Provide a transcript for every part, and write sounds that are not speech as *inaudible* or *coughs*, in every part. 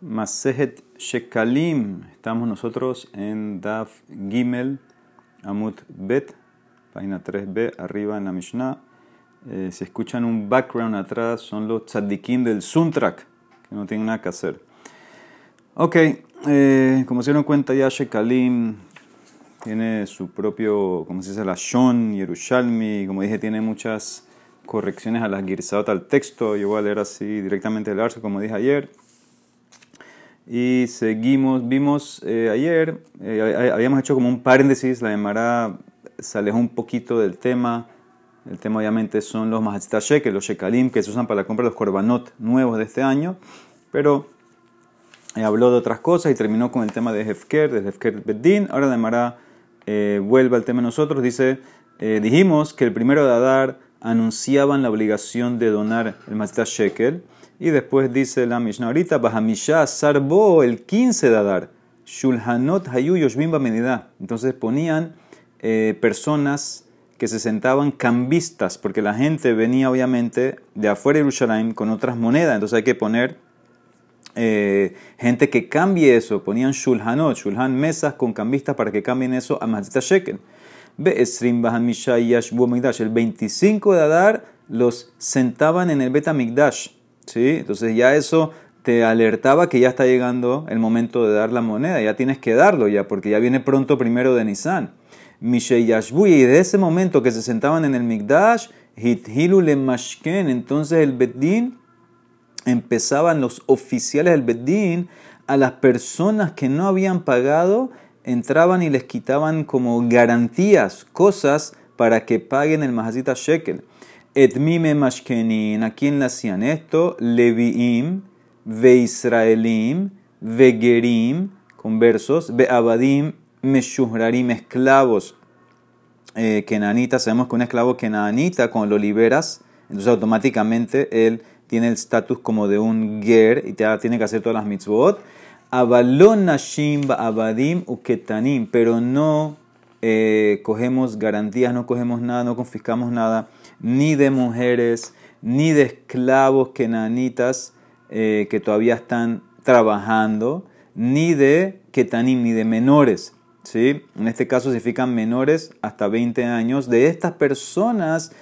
Masejet Shekalim. Estamos nosotros en Daf Gimel Amut Bet, página 3b, arriba en la Mishnah. Eh, si escuchan un background atrás, son los tzadikim del Suntrak, que no tienen nada que hacer. Ok, eh, como se dieron cuenta ya, Shekalim tiene su propio, como se dice, la Shon, Yerushalmi, como dije, tiene muchas correcciones a las girzadot al texto. Yo voy a leer así directamente el arzo, como dije ayer. Y seguimos, vimos eh, ayer, eh, habíamos hecho como un paréntesis, la Gemara se un poquito del tema. El tema obviamente son los que los shekalim que se usan para la compra de los korbanot nuevos de este año. Pero eh, habló de otras cosas y terminó con el tema de Hefker, de Hefker Beddin. Ahora la Gemara vuelve al tema de nosotros. Dice, dijimos que el primero de Adar anunciaban la obligación de donar el Shekel. Y después dice la Mishnah ahorita, Bahamisha Sarbo el 15 de Adar, Shulhanot Hayu Yoshbim Bamenidá. Entonces ponían eh, personas que se sentaban cambistas, porque la gente venía obviamente de afuera de Jerusalén con otras monedas, entonces hay que poner eh, gente que cambie eso. Ponían Shulhanot, Shulhan, mesas con cambistas para que cambien eso a Mazda Shekel. El 25 de Adar los sentaban en el Betamigdash ¿sí? Entonces ya eso te alertaba que ya está llegando el momento de dar la moneda, ya tienes que darlo ya, porque ya viene pronto primero de Nisan. Mishei Yashbuy, y de ese momento que se sentaban en el Mikdash, Hithilu le Mashken, entonces el Beddin, empezaban los oficiales del Beddin a las personas que no habían pagado, entraban y les quitaban como garantías, cosas para que paguen el Mahazita Shekel. Etmime mashkenin, ¿a quién le hacían esto? Leviim, ve Israelim, ve Gerim, con versos, ve Abadim, Meshuhrarim, esclavos eh, kenanitas. Sabemos que un esclavo kenanita, cuando lo liberas, entonces automáticamente él tiene el estatus como de un ger y te, tiene que hacer todas las mitzvot. Nashim, abadim, uketanim, pero no eh, cogemos garantías, no cogemos nada, no confiscamos nada ni de mujeres, ni de esclavos kenanitas eh, que todavía están trabajando, ni de ketanim, ni de menores. ¿sí? En este caso significan menores hasta 20 años. De estas personas,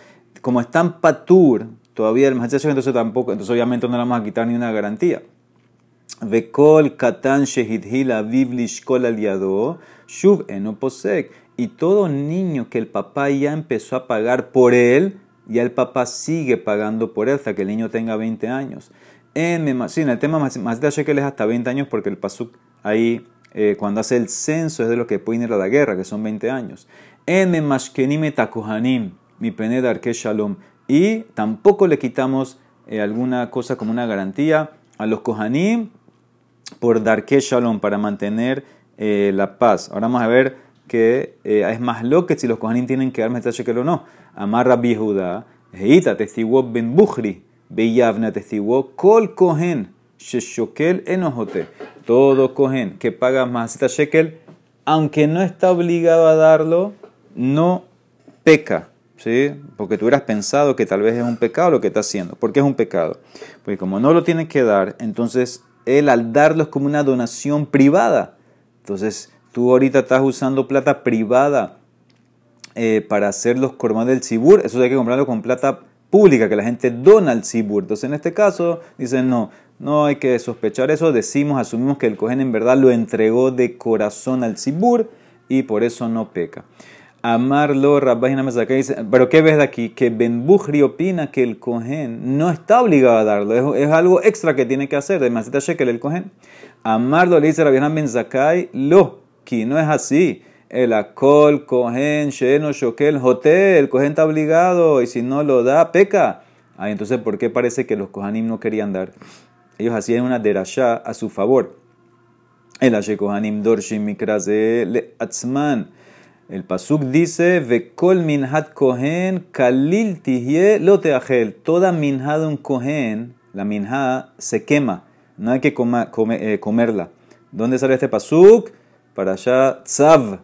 como están patur, todavía el machacho, entonces tampoco, entonces obviamente no le vamos a quitar ni una garantía. Vekol katan shehidhila aliado, shuv enoposek. Y todo niño que el papá ya empezó a pagar por él, ya el papá sigue pagando por él hasta que el niño tenga 20 años. En, sí, el tema más, más de Shekel es hasta 20 años porque el pasuk ahí, eh, cuando hace el censo, es de los que pueden ir a la guerra, que son 20 años. En Mashkenim Takuhanim, mi pene de Shalom. Y tampoco le quitamos eh, alguna cosa como una garantía a los Kohanim por Darke Shalom, para mantener eh, la paz. Ahora vamos a ver que es más lo que si los Kohanim tienen que dar Shekel o no. Amar Rabbi Judá, Heita testiguó Ben Bukhri, Beyavna testiguó Kol Kohen, Sheshokel Enojote. Todo Kohen que paga más shekel, aunque no está obligado a darlo, no peca. ¿Sí? Porque tú hubieras pensado que tal vez es un pecado lo que está haciendo. ¿Por qué es un pecado? Porque como no lo tiene que dar, entonces él al darlo es como una donación privada. Entonces tú ahorita estás usando plata privada eh, para hacer los cormas del cibur, eso hay que comprarlo con plata pública que la gente dona al cibur. Entonces, en este caso, dicen no, no hay que sospechar eso. Decimos, asumimos que el cohen en verdad lo entregó de corazón al cibur y por eso no peca. Amarlo, Rabbajina Mesaká dice, pero ¿qué ves de aquí? Que Ben Bukhri opina que el cohen no está obligado a darlo, es, algo extra que tiene que hacer, de Masita Shekel el cohen. Amarlo le dice Rabbajina Ben lo, que no es así el acol, cohen, sheno, shokel, jote, el cohen está obligado y si no lo da, peca. Ah, entonces, ¿por qué parece que los kohanim no querían dar? Ellos hacían una derashá a su favor. El ashe kohanim dorshim mikraze le atzman. El pasuk dice, vekol minhat kohen kalil tihye lo teachel. Toda minha de un kohen, la minha se quema. No hay que eh, comerla. ¿Dónde sale este pasuk? Para allá, tzav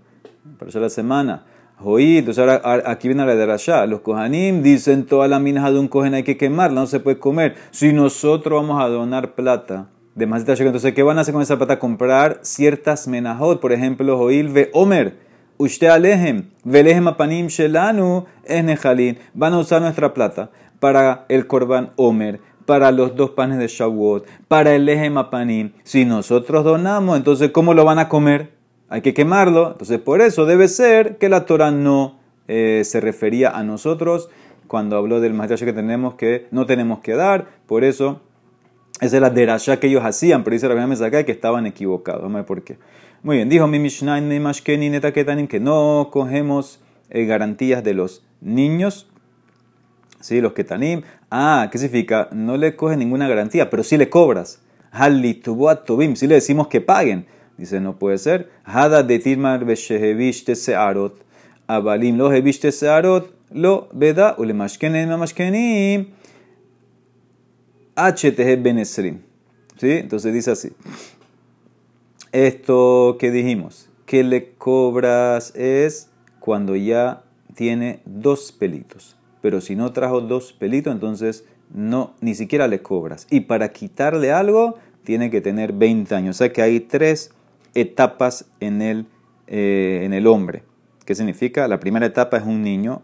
para allá la semana. Oí, entonces ahora aquí viene la de Rasha. Los Kohanim dicen toda la minja de un Kohen hay que quemarla, no se puede comer. Si nosotros vamos a donar plata de Masita. Entonces, ¿qué van a hacer con esa plata? Comprar ciertas menajot, por ejemplo, Joil ve Omer. Usted alejem, velejem apanim shelanu es nejalin. Van a usar nuestra plata para el korban Omer, para los dos panes de Shavuot, para el lejem apanim. Si nosotros donamos, entonces, ¿cómo lo van a comer? Hay que quemarlo. Entonces, por eso debe ser que la Torah no eh, se refería a nosotros cuando habló del maestro que tenemos que no tenemos que dar. Por eso esa es la derasha que ellos hacían, pero dice la Mesakai que estaban equivocados. Vamos a ver por qué. Muy bien, dijo mi Mishnah que no cogemos eh, garantías de los niños, ¿sí? los ketanim. Ah, ¿qué significa? No le coges ninguna garantía, pero sí le cobras. tubim, si le decimos que paguen. Dice, no puede ser. Hada de tirmar te searot. Abalim lo te searot. Lo veda ulemashkenim mamashkenim. HTG Benesrim. ¿Sí? Entonces dice así. Esto que dijimos, que le cobras es cuando ya tiene dos pelitos. Pero si no trajo dos pelitos, entonces no, ni siquiera le cobras. Y para quitarle algo, tiene que tener 20 años. O sea que hay tres etapas en el, eh, en el hombre. ¿Qué significa? La primera etapa es un niño,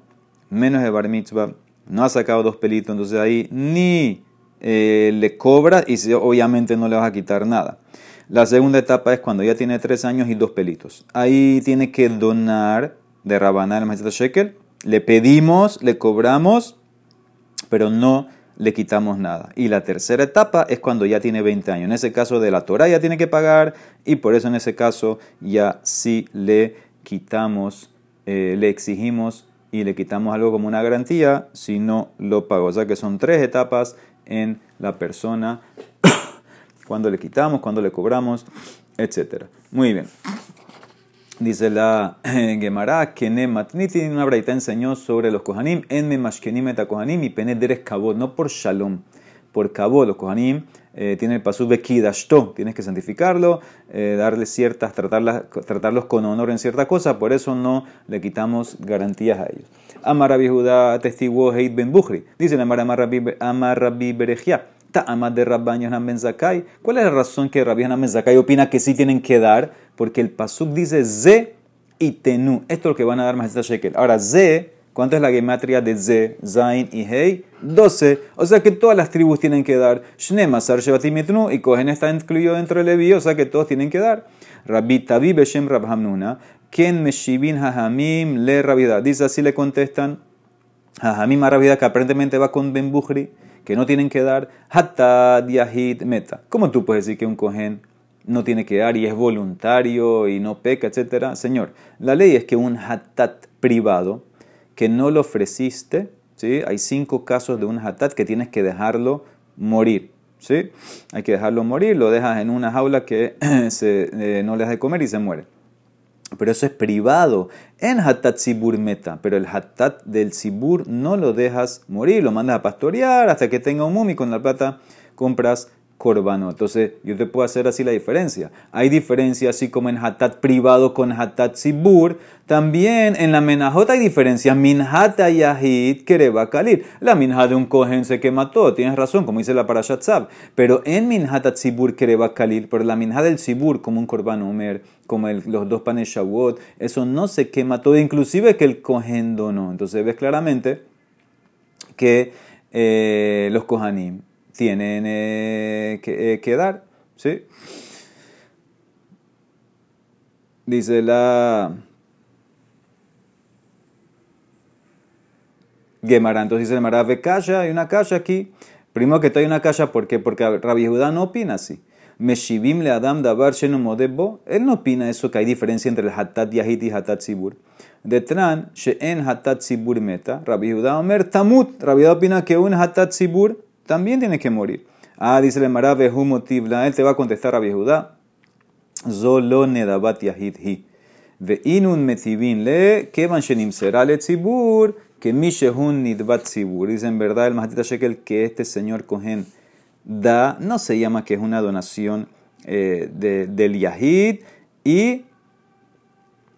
menos de bar mitzvah, no ha sacado dos pelitos, entonces ahí ni eh, le cobra y obviamente no le vas a quitar nada. La segunda etapa es cuando ya tiene tres años y dos pelitos. Ahí tiene que donar de Rabaná el Shekel. Le pedimos, le cobramos, pero no le quitamos nada. Y la tercera etapa es cuando ya tiene 20 años. En ese caso de la Torah ya tiene que pagar y por eso en ese caso ya sí le quitamos, eh, le exigimos y le quitamos algo como una garantía si no lo pagó. O sea que son tres etapas en la persona, *coughs* cuando le quitamos, cuando le cobramos, etc. Muy bien. Dice la Gemara, Kene Matniti, una braita enseñó sobre los Kohanim, en Memashkenim eta Kohanim y Penederes Kabod, no por Shalom, por Kabod. Los Kohanim eh, tienen el pasú de Kidashto, tienes que santificarlo, eh, darle ciertas, tratarlos con honor en cierta cosa, por eso no le quitamos garantías a ellos. Judá atestiguó Heid Ben Bukhri. Dice el Amar Rabbi Berejia. De Rabban Yohanan Ben. ¿Cuál es la razón que Rabbi Yohanan Ben Zakai opina que sí tienen que dar? Porque el pasuk dice Ze y Tenu. Esto es lo que van a dar más esta shekel. Ahora, Ze, ¿cuánto es la gematria de Ze, Zain y Hei? 12. O sea que todas las tribus tienen que dar. Shnema, Sar, Shevatim y Tenu. Y Cohen está incluido dentro del Levi. O sea que todos tienen que dar. Rabbi Tabi Beshem Rabhamnuna. Ken Meshivin Hajamim le Rabida. Dice así le contestan. Hajamim a Rabida que aparentemente va con Ben Bukhri, que no tienen que dar. Hatta Diahid Meta. ¿Cómo tú puedes decir que un cohen no tiene que dar y es voluntario y no peca, etcétera? Señor, la ley es que un hatat privado que no lo ofreciste, ¿sí? hay cinco casos de un hatat que tienes que dejarlo morir. ¿sí? Hay que dejarlo morir, lo dejas en una jaula que *clears throat* eh, no le das de comer y se muere. Pero eso es privado. En Hatat Sibur meta. Pero el Hatat del Sibur no lo dejas morir, lo mandas a pastorear hasta que tenga un mumi. Con la plata compras corbano. Entonces, yo te puedo hacer así la diferencia. Hay diferencia, así como en hatat privado con hatat sibur. También en la menajot hay diferencia. Minhata yahid kereba kalir. La minja de un cohen se quema todo. Tienes razón, como dice la parashat Zab. Pero en minhatat sibur kereba kalir, pero la minja del sibur, como un corbano omer, como los dos panes shavuot, eso no se quema todo, inclusive que el cohen donó. Entonces, ves claramente que eh, los kohanim tienen eh, eh, que, dar. ¿sí? Dice la Gemara. Entonces dice el Mara, ve calla, hay una calla aquí. Primero que todo hay una calla, ¿por qué? Porque Rabbi Judá no opina así. Meshivim le Adam shenu modebo. Él no opina eso que hay diferencia entre el hatat yahid y hatat sibur. Detran, she'en hatat sibur meta. Rabbi Judá omer tamut. Rabbi Judá opina que un hatat sibur también tiene que morir. Ah, dice el Mará, Tibla, él te va a contestar a Judá. Zolo nedabat yahid hi. Ve inun metibin le, kevan shenim será le tzibur, que mishehun nidbat tzibur. Dice en verdad el Mahatita Shekel que este señor Cohen da, no se llama que es una donación eh, de, del yahid y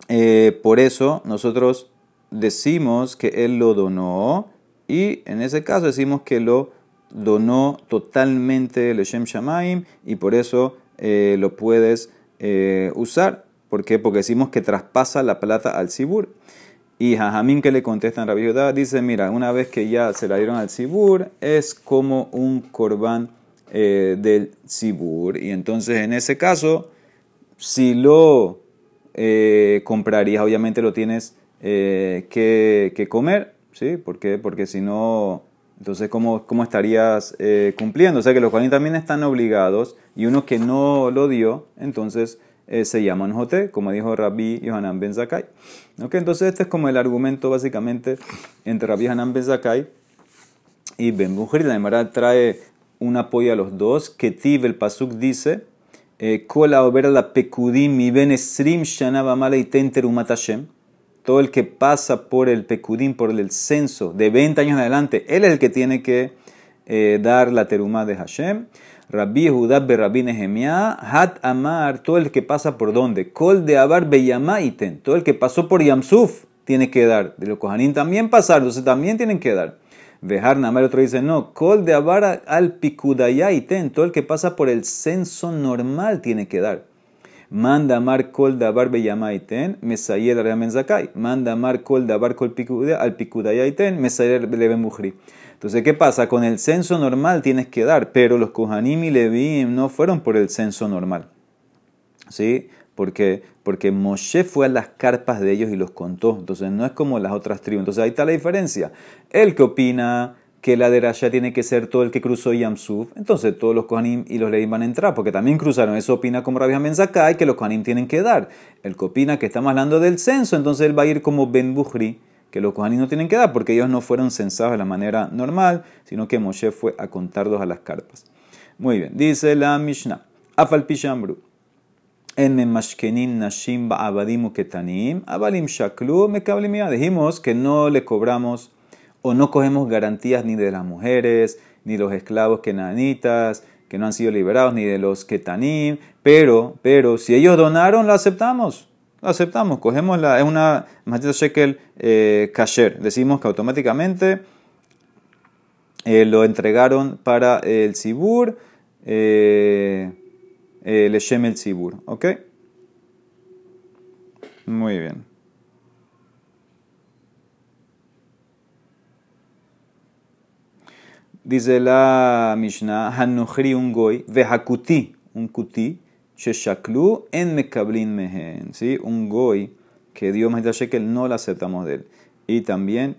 eh, por eso nosotros decimos que él lo donó y en ese caso decimos que lo donó totalmente el Shem Shamaim y por eso eh, lo puedes eh, usar. ¿Por qué? Porque decimos que traspasa la plata al Sibur. Y Jajamín que le contestan a Rabbi dice, mira, una vez que ya se la dieron al Sibur, es como un corbán eh, del Sibur. Y entonces en ese caso, si lo comprarías, obviamente lo tienes que, comer, ¿sí? ¿Por qué? Porque si no, entonces ¿cómo, cómo estarías cumpliendo? O sea que los cuales también están obligados y uno que no lo dio, entonces eh, se llaman Joté, como dijo Rabbi Yohanan Ben Zakai. Entonces este es como el argumento básicamente entre Rabbi Yohanan Ben Zakai y Ben Bujri. La Emara trae un apoyo a los dos. Ketiv, el Pasuk dice, Kola eh, obera la pekudim mi ben esrim mala y tenterumatashem. Todo el que pasa por el pekudim, por el censo de 20 años en adelante, él es el que tiene que eh, dar la teruma de Hashem. Rabbi Judá Rabbi Nehemiah, Hat Amar, todo el que pasa por donde, Kol de Abar Beyamaiten, todo el que pasó por Yamsuf tiene que dar. De los Kohanim también pasaron, entonces también tienen que dar. Vejar Namar, otro dice, no, Kol de Abar al Pikudayaiten, todo el que pasa por el censo normal tiene que dar. Manda Amar Kol de Abar Beyamaiten, Mesayed Zakai. Manda Amar Kol de Abar Kol al Pikudayaiten, Mesayed Leben entonces, ¿qué pasa? Con el censo normal tienes que dar, pero los Kohanim y Levim no fueron por el censo normal. ¿Sí? Porque, porque Moshe fue a las carpas de ellos y los contó. Entonces, no es como las otras tribus. Entonces, ahí está la diferencia. El que opina que la derasha tiene que ser todo el que cruzó Yamsuf, entonces todos los Kohanim y los Levim van a entrar, porque también cruzaron. Eso opina como Rabbi y que los Kohanim tienen que dar. El que opina que estamos hablando del censo, entonces él va a ir como Ben Buhri que los Kohanim no tienen que dar porque ellos no fueron censados de la manera normal, sino que Moshe fue a contarlos a las carpas. Muy bien, dice la Mishnah. Afal Pishambru. En mashkenin nashim abadim ketanim, abalim shaklu mekablimia. Dijimos que no le cobramos o no cogemos garantías ni de las mujeres, ni los esclavos kenanitas, que no han sido liberados, ni de los ketanim, pero, pero si ellos donaron, lo aceptamos lo aceptamos, cogemos la, es una Matita Shekel eh, Kasher. Decimos que automáticamente eh, lo entregaron para el Sibur, eh, el Shem el Sibur. ¿Ok? Muy bien. Dice la Mishnah, Hanuchri un goy, vehakuti, un kuti, Sheshaklu en Mekablin Mehen. ¿sí? Un goy que dio más shekel no lo aceptamos de él. Y también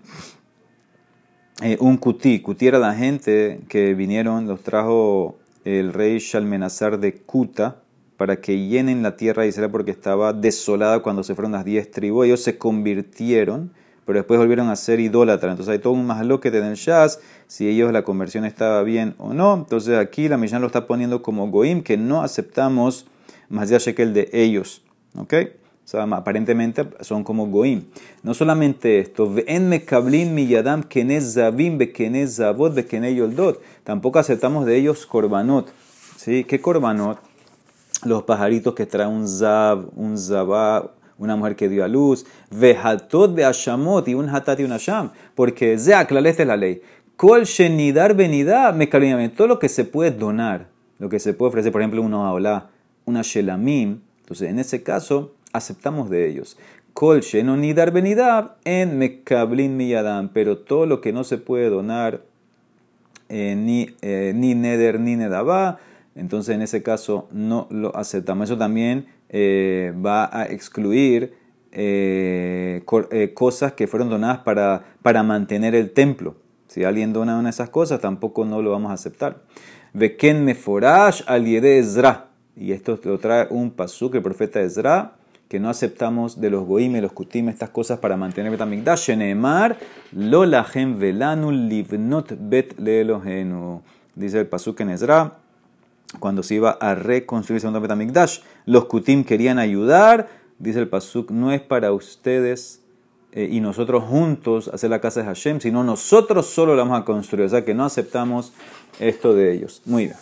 eh, un kutí. Kutí era la gente que vinieron, los trajo el rey Shalmenazar de Kuta para que llenen la tierra de Israel porque estaba desolada cuando se fueron las diez tribus. Ellos se convirtieron, pero después volvieron a ser idólatras. Entonces hay todo un que en el Shaz, si ellos la conversión estaba bien o no. Entonces aquí la Mishnah lo está poniendo como Goim, que no aceptamos más de shekel de ellos. ¿Ok? O sea, aparentemente son como goim. No solamente esto. Tampoco aceptamos de ellos korbanot. ¿Sí? ¿Qué korbanot? Los pajaritos que traen un zav, un zabá, una mujer que dio a luz, vehatot beashamot y un hatat y un asham. Porque zeak, la ley es la ley. Kol shenidar benidar, todo lo que se puede donar, lo que se puede ofrecer, por ejemplo, uno a una shelamim, entonces en ese caso aceptamos de ellos. Kol sheno nidar benidab en mekablin miyadam, pero todo lo que no se puede donar, eh, ni, eh, ni neder ni nedabá, entonces en ese caso no lo aceptamos. Eso también eh, va a excluir cosas que fueron donadas para, para mantener el templo. Si alguien dona una de esas cosas, tampoco no lo vamos a aceptar. Veken meforash al ezra. Y esto lo trae un pasuk, el profeta Ezra, que no aceptamos de los goim los kutim estas cosas para mantener Betamikdash. Sheneemar, lo lahem velanu livnot bet leelohenu. Dice el pasuk en Ezra, cuando se iba a reconstruir el segundo Betamikdash, los kutim querían ayudar. Dice el pasuk, no es para ustedes eh, y nosotros juntos hacer la casa de Hashem, sino nosotros solo la vamos a construir. O sea que no aceptamos esto de ellos. Muy bien.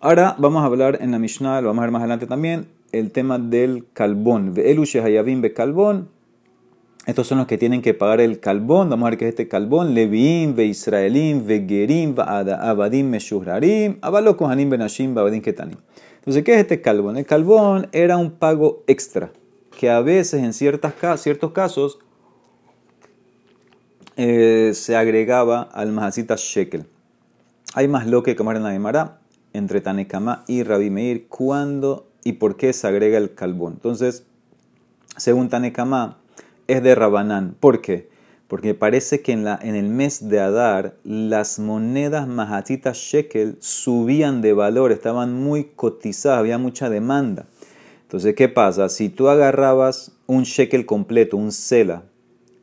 Ahora vamos a hablar en la Mishnah, lo vamos a ver más adelante también, el tema del calbón. Elu hayavim be calbón. Estos son los que tienen que pagar el calbón. Vamos a ver qué es este calbón. Leviim, ve Israelim, ve Gerim, Abadim, Meshuhrarim, Abalo Kohanim, Benashim, Abadim, Ketanim. Entonces, ¿qué es este calbón? El calbón era un pago extra que a veces en ciertas, ciertos casos eh, se agregaba al mahasita shekel. Hay más lo que comer en la Gemara entre Tanekama y Rabbi Meir cuándo y por qué se agrega el calbón. Entonces, según Tanekama, es de Rabanán. ¿Por qué? Porque parece que en, la, en el mes de Adar las monedas mahatitas shekel subían de valor, estaban muy cotizadas, había mucha demanda. Entonces, ¿qué pasa? Si tú agarrabas un shekel completo, un sela,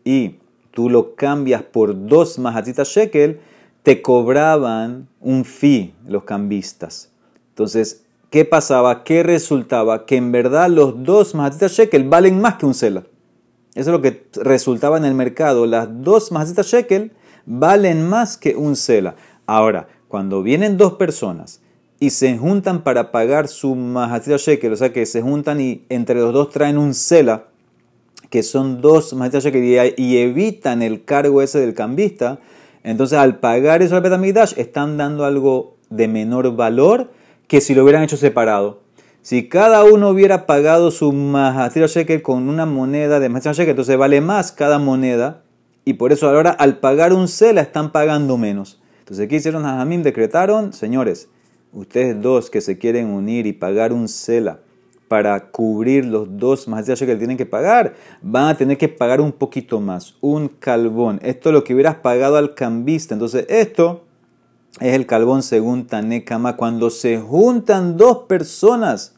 y tú lo cambias por dos mahatitas shekel, te cobraban un fee los cambistas. Entonces, ¿qué pasaba? ¿Qué resultaba? Que en verdad los dos mahatitas shekel valen más que un sela. Eso es lo que resultaba en el mercado. Las dos mahatitas shekel valen más que un sela. Ahora, cuando vienen dos personas y se juntan para pagar su mahasita shekel, o sea que se juntan y entre los dos traen un sela, que son dos mahasita shekel y evitan el cargo ese del cambista, entonces al pagar eso al Betamigdash están dando algo de menor valor que si lo hubieran hecho separado. Si cada uno hubiera pagado su mahasita shekel con una moneda de mahasita shekel, entonces vale más cada moneda y por eso ahora al pagar un sela están pagando menos. Entonces, ¿qué hicieron? Jamim decretaron, señores, ustedes dos que se quieren unir y pagar un cela para cubrir los dos más que tienen que pagar, van a tener que pagar un poquito más, un calbón. Esto es lo que hubieras pagado al cambista. Entonces, esto es el calbón según Tanekama. Cuando se juntan dos personas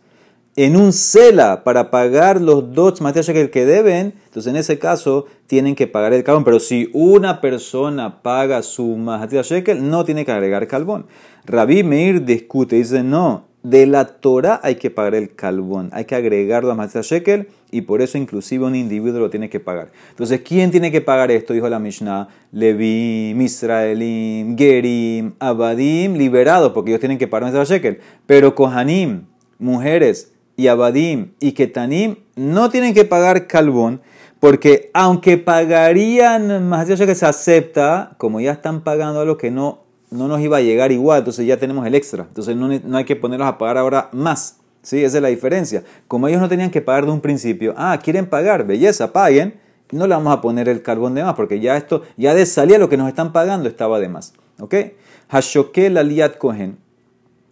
en un cela para pagar los dos más que deben, entonces en ese caso tienen que pagar el carbón. Pero si una persona paga su Mahatia Shekel, no tiene que agregar carbón. Rabí Meir discute, dice, no, de la Torah hay que pagar el carbón, hay que agregarlo a Mahatia Shekel y por eso inclusive un individuo lo tiene que pagar. Entonces, ¿quién tiene que pagar esto? Dijo la Mishnah, Levi, Israelim, Gerim, Abadim, liberados, porque ellos tienen que pagar Mahatia Shekel. Pero Kohanim, mujeres, y Abadim y Ketanim no tienen que pagar carbón porque aunque pagarían más que se acepta, como ya están pagando algo que no, no nos iba a llegar igual, entonces ya tenemos el extra. Entonces no, no hay que ponerlos a pagar ahora más. ¿sí? Esa es la diferencia. Como ellos no tenían que pagar de un principio, ah, quieren pagar, belleza, paguen, no le vamos a poner el carbón de más, porque ya esto, ya de salida lo que nos están pagando estaba de más. ¿Ok? Hashokel aliat kohen.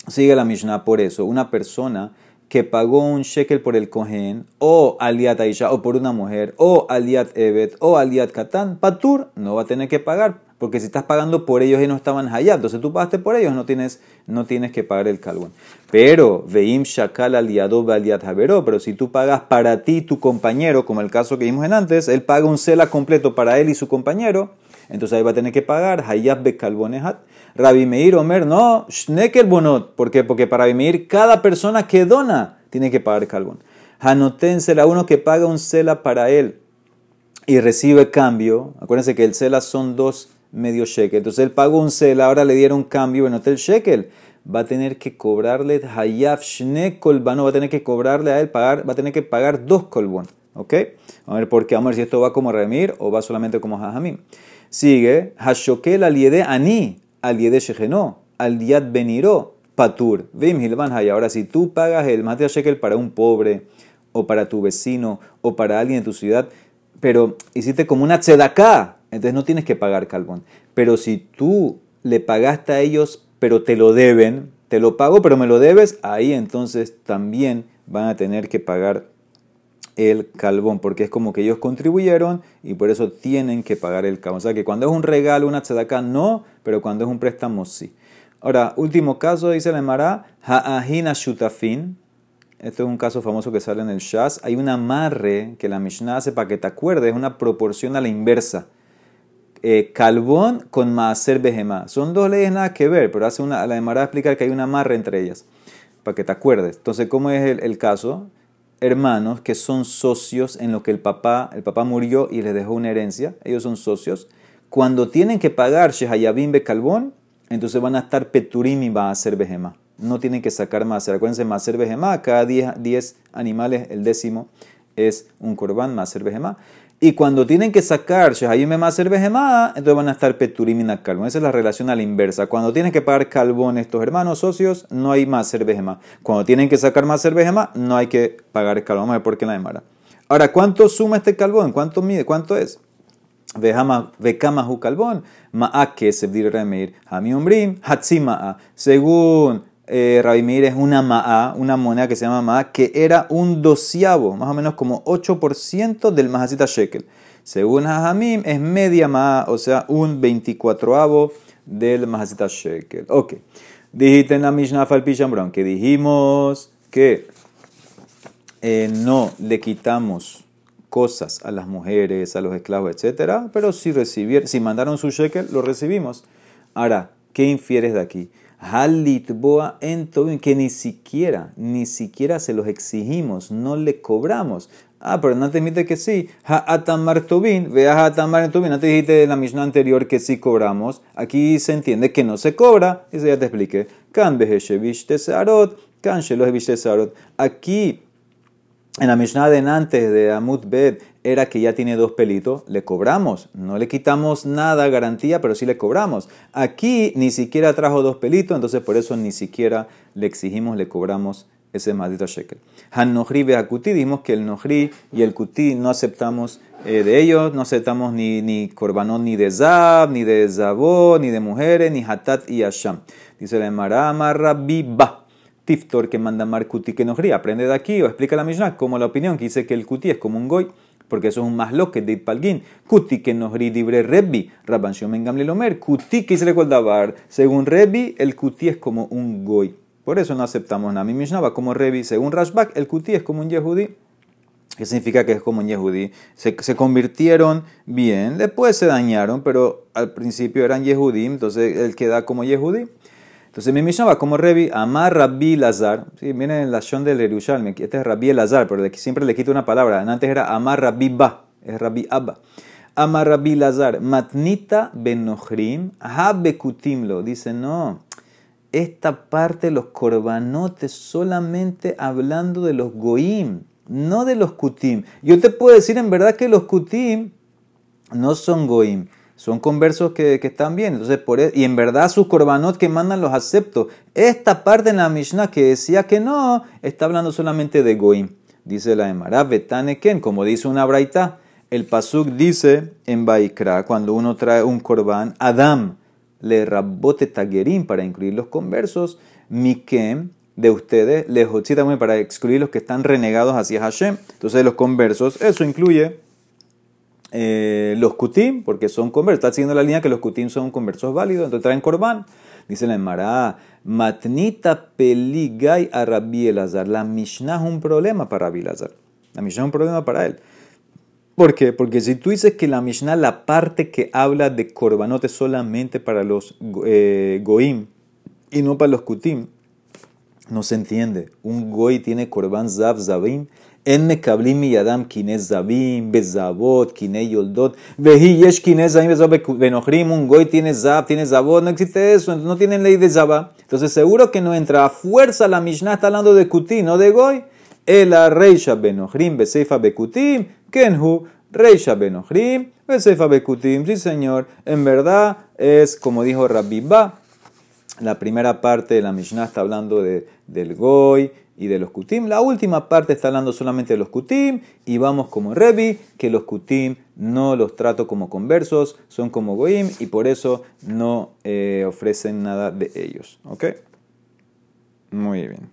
Sigue la Mishnah por eso. Una persona que pagó un shekel por el cohen, o aliat aisha, o por una mujer, o aliat evet, o aliat katan, patur, no va a tener que pagar, porque si estás pagando por ellos y no estaban hayat, entonces tú pagaste por ellos, no tienes, no tienes que pagar el calvón. Pero, veim shakal aliado aliat pero si tú pagas para ti, tu compañero, como el caso que vimos en antes, él paga un cela completo para él y su compañero, entonces ahí va a tener que pagar hayat bekalbonehat. Rabbi Meir Omer, no, Shnekel Bonot. ¿Por qué? Porque para Rabbi cada persona que dona tiene que pagar carbón. Hanoten la uno que paga un cela para él y recibe cambio. Acuérdense que el cela son dos medio shekel. Entonces él pagó un cela, ahora le dieron cambio en hotel shekel. Va a tener que cobrarle Hayaf Shnekel va a tener que cobrarle a él, pagar, va a tener que pagar dos colbón. ¿Ok? A ver por qué, vamos a ver si esto va como Remir o va solamente como Jajamim. Sigue, Hashokel aliede ani al Yede Shejeno, al Yad Beniro, Patur, Vim Hilvan Hay. Ahora, si tú pagas el Matia Shekel para un pobre, o para tu vecino, o para alguien de tu ciudad, pero hiciste como una tzedaká, entonces no tienes que pagar carbón. Pero si tú le pagaste a ellos, pero te lo deben, te lo pago, pero me lo debes, ahí entonces también van a tener que pagar el calvón, porque es como que ellos contribuyeron y por eso tienen que pagar el calvón. O sea que cuando es un regalo, una tzedakah, no, pero cuando es un préstamo, sí. Ahora, último caso, dice la Emara, Ha'ahina Shutafin. Este es un caso famoso que sale en el Shas. Hay un amarre que la Mishnah hace para que te acuerdes, es una proporción a la inversa. Eh, calvón con Maaser Behemá. Son dos leyes nada que ver, pero hace una, la Emara explicar que hay un amarre entre ellas, para que te acuerdes. Entonces, ¿cómo es el, caso? hermanos que son socios en lo que el papá, el papá murió y les dejó una herencia, ellos son socios, cuando tienen que pagar Shehayabim Bekalbón, entonces van a estar Peturim y va a ser Behemá. No tienen que sacar más. Acuérdense, Maser Behemá, cada 10 animales, el décimo es un corbán, Maser Behemá. Y cuando tienen que sacar Shehayim Maser Behemá, entonces van a estar Peturim y Carbón. Esa es la relación a la inversa. Cuando tienen que pagar Calvón estos hermanos socios, no hay Maser Behemá. Cuando tienen que sacar Maser Behemá, no hay que pagar Calvón. Vamos a ver por qué la demara. Ahora, ¿cuánto suma este Calvón? ¿Cuánto mide? ¿Cuánto es? Vekamahu Calvón. Ma'a Kesef dir Remeir. Hami Umbrim. Hatzima'a. Según eh, es una ma'a, una moneda que se llama ma'a, que era un doceavo, más o menos como 8% del mahasita shekel. Según Hajamim, es media ma'a, o sea, un 24avo del mahasita shekel. Ok. Dijiste en la Mishnah Falpichambron que dijimos que eh, no le quitamos cosas a las mujeres, a los esclavos, etc. Pero si, recibieron, si mandaron su shekel, lo recibimos. Ahora, ¿qué infieres de aquí? Halitboa en que ni siquiera, ni siquiera se los exigimos, no le cobramos. Ah, pero no te admite que sí. Ha'atamar Tobin, vea Ha'atamar Tobin. Antes dijiste en la misma anterior que sí cobramos. Aquí se entiende que no se cobra. Eso ya te expliqué. Aquí, en la Mishnah de de Amut Bed, era que ya tiene dos pelitos, le cobramos. No le quitamos nada garantía, pero sí le cobramos. Aquí ni siquiera trajo dos pelitos, entonces por eso ni siquiera le exigimos, le cobramos ese maldito shekel. Han Nohri Beakuti, dijimos que el Nohri y el Kuti no aceptamos eh, de ellos, no aceptamos ni, ni Korbanot ni de Zab, ni de Zabó, ni de mujeres, ni Hatat y Asham. Dice la Marama Rabbi Ba. Tiftor que manda Mar Kuti que Nohri. Aprende de aquí o explica la Mishnah como la opinión que dice que el Kuti es como un goy porque eso es un más lo que de Palgin. Kuti que nos libre Rebbi, Rabban Shomen Gamliel Kuti que se le dabar. Según Rebbi, el Kuti es como un goy. Por eso no aceptamos nada. Mi Mishnah va como Rebbi. Según Rashbak, el Kuti es como un Yehudi. ¿Qué significa que es como un Yehudi? Se, se, convirtieron bien, después se dañaron, pero al principio eran Yehudi, entonces él queda como Yehudi. Entonces mi Mishnah va como Revi, Amar Rabbi Lazar. Sí, miren en la Shon del Yerushalmi, este es Rabbi Lazar, pero siempre le quito una palabra. Antes era Amar Rabbi Ba, es Rabbi Abba. Amar Rabbi Lazar, Matnita Benochrim, Habekutimlo. Dice, no, esta parte los corbanotes solamente hablando de los goim, no de los kutim. Yo te puedo decir en verdad que los kutim no son goim son conversos que, están bien. Entonces, por e, y en verdad sus corbanot que mandan los acepto. Esta parte en la Mishnah que decía que no, está hablando solamente de Goim. Dice la Emara, Betaneken, como dice una braita. El Pasuk dice en Baikra, cuando uno trae un corban, Adam le rabote tagerim para incluir los conversos, Mikem de ustedes, le para excluir los que están renegados hacia Hashem. Entonces, los conversos, eso incluye eh, los kutim, porque son conversos. Está siguiendo la línea que los kutim son conversos válidos, entonces traen korban. Dice la Emara, matnita peligay a Rabbi Elazar. La Mishnah es un problema para Rabbi Elazar. La Mishnah es un problema para él. ¿Por qué? Porque si tú dices que la Mishnah, la parte que habla de corbanote solamente para los eh, goim y no para los kutim, no se entiende. Un goy tiene korban zav zavim en mekablim miyadam kinez zabim, bezabot, kine yoldot, vehi yesh kinez zabim, bezabot, benochrim, un goy tiene zab, tiene zabot, no existe eso, no tienen ley de zabá. Entonces seguro que no entra a fuerza la Mishnah, está hablando de kuti, no de goy. El reisha benochrim, beseifa bekutim, kenhu, reisha benochrim, beseifa bekutim. Sí señor, en verdad es como dijo Rabbi la primera parte de la Mishnah está hablando de, del goy y de los kutim. La última parte está hablando solamente de los kutim y vamos como Revi, que los kutim no los trato como conversos, son como goim y por eso no eh, ofrecen nada de ellos. ¿Ok? Muy bien.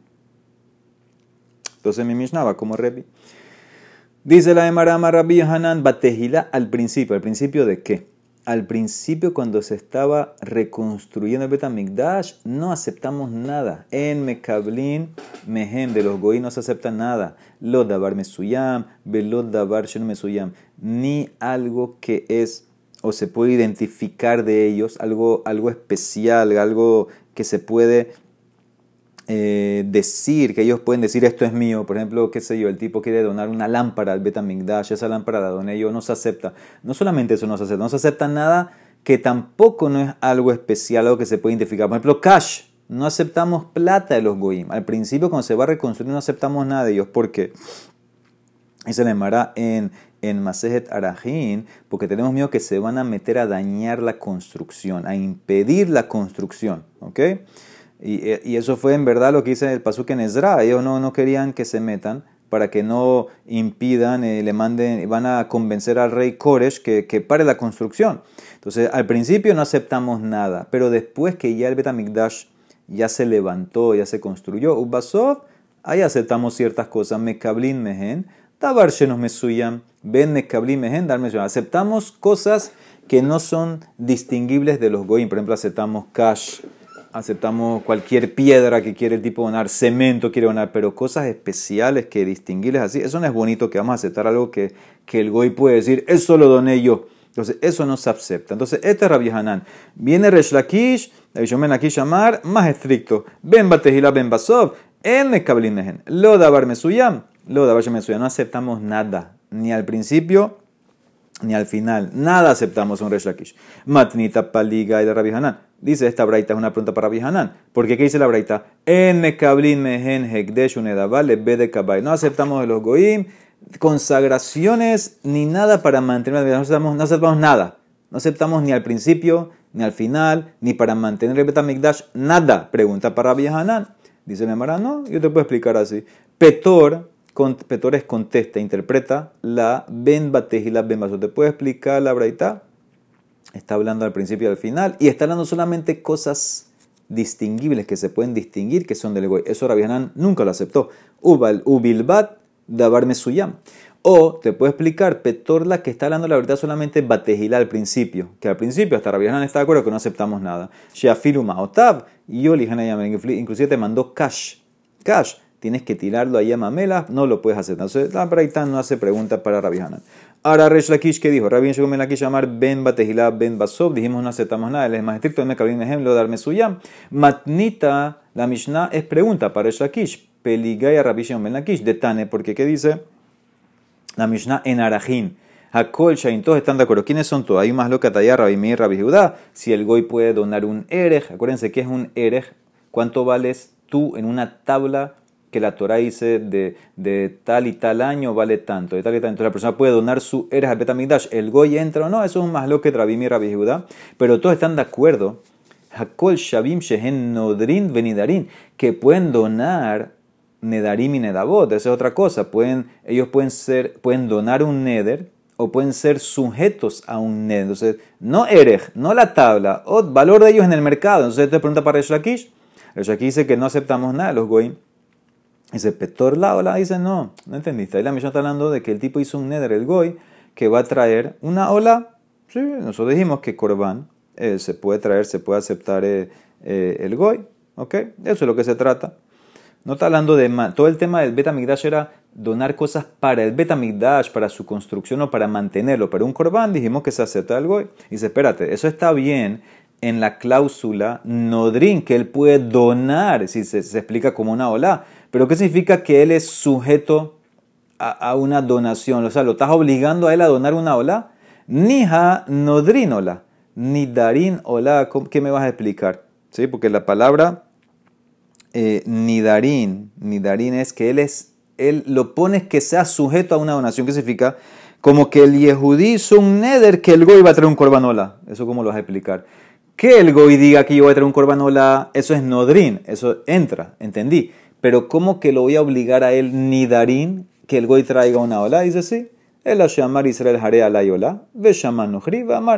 Entonces mi Mishnah va como Revi. Dice la Emarama Rabbi Hanan Batehila al principio. ¿Al principio de qué? Al principio cuando se estaba reconstruyendo el Betamigdash, no aceptamos nada. En Mekablin, Mehem, de los Goí no se acepta nada. Lo davar mesuyam, velot davar shen mesuyam. Ni algo que es o se puede identificar de ellos, algo, algo especial, algo que se puede eh, decir, que ellos pueden decir esto es mío, por ejemplo, qué sé yo, el tipo quiere donar una lámpara al Betamigdash, esa lámpara la doné yo, no se acepta. No solamente eso no se acepta, no se acepta nada que tampoco no es algo especial, algo que se puede identificar. Por ejemplo, cash, no aceptamos plata de los goyim. Al principio cuando se va a reconstruir no aceptamos nada de ellos, ¿por qué? Y se le llamará en en Masejet Arajin, porque tenemos miedo que se van a meter a dañar la construcción, a impedir la construcción. ¿Ok? Y, eso fue en verdad lo que dice el Pasuk en Ezra. Ellos no, no querían que se metan para que no impidan, eh, le manden, van a convencer al rey Koresh que, que, pare la construcción. Entonces, al principio no aceptamos nada, pero después que ya el Betamikdash ya se levantó, ya se construyó, Ubasov, ahí aceptamos ciertas cosas. Mekablin mehen, tabar shenos mesuyam, ben mekablin mehen, dar Aceptamos cosas que no son distinguibles de los goyim. Por ejemplo, aceptamos cash aceptamos cualquier piedra que quiere el tipo donar, cemento quiere donar, pero cosas especiales que distinguirles así, eso no es bonito que vamos a aceptar algo que, que el goy puede decir, eso lo doné yo. Entonces, eso no se acepta. Entonces, este es Rabbi Hanan. Viene Resh Lakish, Ben aquí llamar, más estricto. Ben Batehila Ben Basov, en Mekablin Lo Dabar Mesuyam, lo Dabar Mesuyam. No aceptamos nada, ni al principio ni al final. Nada aceptamos un Resh Lakish. Matnita Paliga y de Rabbi Hanan. Dice esta braita, es una pregunta para Rabbi Hanan. ¿Por qué? ¿Qué dice la braita? En Mekablin Mehen Hekdesh Unedabale Bede Kabay. No aceptamos de los Goim consagraciones ni nada para mantener. No aceptamos, no aceptamos nada. No aceptamos ni al principio, ni al final, ni para mantener el Betamikdash. Nada. Pregunta para Rabbi Hanan. Dice el no, yo te puedo explicar así. Petor Petores contesta, interpreta la Ben Batej y la Ben Baso. ¿Te puede explicar la braita? Está hablando al principio y al final. Y está hablando solamente cosas distinguibles que se pueden distinguir que son del Goy. Eso Rabbi nunca lo aceptó. Ubal, Ubilbat, Dabar Mesuyam. O te puede explicar Petorla que está hablando la verdad solamente Batejila al principio. Que al principio hasta Rabbi está de acuerdo que no aceptamos nada. Sheafilu Maotav. Y yo inclusive te mandó cash. Cash tienes que tirarlo ahí a Mamela, no lo puedes hacer. Entonces, la Braitán no hace pregunta para Rabbi Hanan. Ahora, Resh Lakish, ¿qué dijo? Rabbi Shegom Lakish llamar Ben Batejilá Ben Basov. Dijimos no aceptamos nada. Él es más estricto. Me cabin ejemplo, darme suyam. Matnita, la Mishnah, es pregunta para Resh Lakish. Peligaya Rabbi Shegom Lakish. De Tane, porque ¿qué dice? La Mishnah en Arajin. Hakol Shain, todos están de acuerdo. ¿Quiénes son todos? Hay más loca tallar, Rabbi Meir, Rabbi Judá. Si el Goy puede donar un Erej, acuérdense que es un Erej. ¿Cuánto vales tú en una tabla que la Torah dice de, de, tal y tal año vale tanto, de tal y tal. Entonces la persona puede donar su eres al Betamigdash. El Goy entra o no, eso es un más lo que Rabim y Rabbi Judá. Pero todos están de acuerdo. Hakol Shabim Shehen Nodrin Venidarin, que pueden donar Nedarim y Nedabot. Esa es otra cosa. Pueden, ellos pueden, ser, pueden donar un Neder o pueden ser sujetos a un Neder. Entonces, no Erej, no la tabla, o valor de ellos en el mercado. Entonces, te pregunta para Resh Lakish. dice que no aceptamos nada los Goyim Dice, Petor la dice, no, no entendiste. Ahí la misión está hablando de que el tipo hizo un neder, el goy, que va a traer una ola. Sí, nosotros dijimos que Corban eh, se puede traer, se puede aceptar eh, eh, el goy. ¿Ok? Eso es lo que se trata. No está hablando de todo el tema del Betamigdash era donar cosas para el Betamigdash, para su construcción o para mantenerlo. Pero un Corban dijimos que se acepta el goy. Dice, espérate, eso está bien en la cláusula Nodrin, que él puede donar, si se, se explica como una ola. Pero ¿qué significa que él es sujeto a, una donación? O sea, ¿lo estás obligando a él a donar una ola? Nija nodrin ola, ni darin ola. ¿Qué me vas a explicar? ¿Sí? Porque la palabra eh, nidarin, nidarin es que él es, él lo pones que sea sujeto a una donación. ¿Qué significa? Como que el Yehudí hizo un neder que el goy va a traer un corbanola. ¿Eso cómo lo vas a explicar? Que el goy diga que yo voy a traer un corbanola, eso es nodrin, eso entra, entendí. Pero ¿cómo que lo voy a obligar a él ni darín que el goy traiga una ola? Dice sí. El llamar Israel haré alay ola. Ve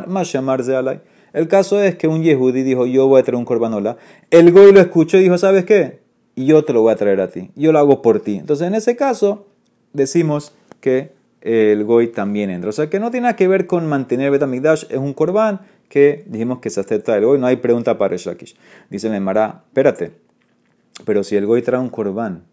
más llamarse alay. El caso es que un yehudi dijo, yo voy a traer un corbanola. El goy lo escuchó y dijo, ¿sabes qué? Yo te lo voy a traer a ti. Yo lo hago por ti. Entonces, en ese caso, decimos que el goy también entra. O sea, que no tiene nada que ver con mantener Betamigdash. Es un corbán que dijimos que se acepta el goy. No hay pregunta para Shakish. Dice el Mara, espérate. Pero si el goy trae un corbán,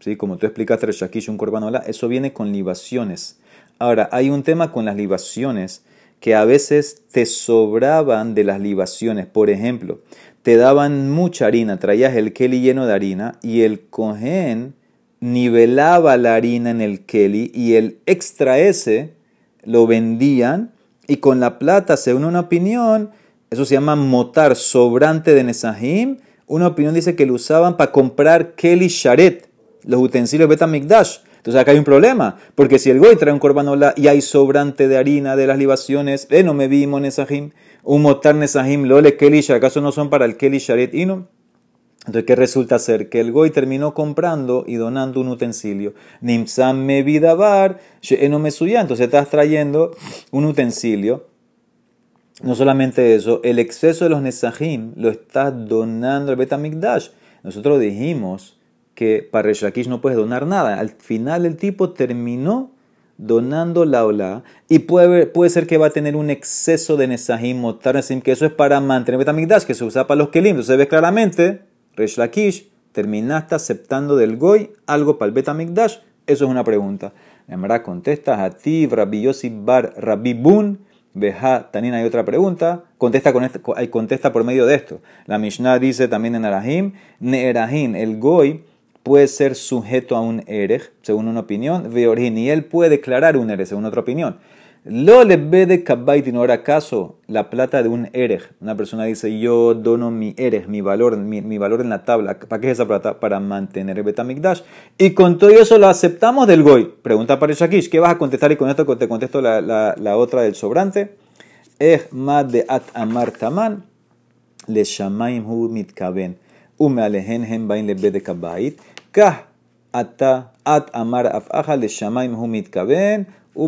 ¿sí? como tú explicaste, shakish, un corbán, eso viene con libaciones. Ahora, hay un tema con las libaciones que a veces te sobraban de las libaciones. Por ejemplo, te daban mucha harina, traías el keli lleno de harina y el cohen nivelaba la harina en el keli y el extra ese lo vendían y con la plata, según una opinión, eso se llama motar sobrante de Nesahim, una opinión dice que lo usaban para comprar Kelly Sharet, los utensilios Betamikdash. Entonces acá hay un problema, porque si el goy trae un corbanola y hay sobrante de harina de las libaciones, eh, no me vimos nesahim, un motar nesahim, lole keli, ¿acaso no son para el keli sharet no? Entonces, ¿qué resulta ser? Que el goy terminó comprando y donando un utensilio. Nimsam me vidabar, no me suya. Entonces estás trayendo un utensilio. No solamente eso, el exceso de los nesahim lo estás donando al Betamikdash. Nosotros dijimos que para Reshakish no puedes donar nada. Al final el tipo terminó donando la ola y puede, puede ser que va a tener un exceso de nesahim, motar que eso es para mantener Betamigdash, que se usa para los kelim. Entonces ve claramente, Reshakish, terminaste aceptando del goy algo para el Betamigdash. Eso es una pregunta. verdad contesta, Hativ, Rabbi Yossi Bar, Rabbi Bun, Beja, también hay otra pregunta. Contesta, con este, contesta por medio de esto. La Mishnah dice también en Arahim, Neerahim, el goy puede ser sujeto a un erej, según una opinión, Veorhin, y él puede declarar un erej, según otra opinión. Lo le ve de no ahora acaso la plata de un erej. Una persona dice, yo dono mi erej, mi valor, mi, valor en la tabla. ¿Para qué es esa plata? Para mantener el Betamikdash. Y con todo eso lo aceptamos del Goy. Pregunta para Shakish, ¿qué vas a contestar? Y con esto te contesto la, la, otra del sobrante. Es más de at amar taman, le shamaim hu mitkaben. Ume alehen hem bain le de kabait. Kah ata at amar afaja le shamaim hu mitkaben. Te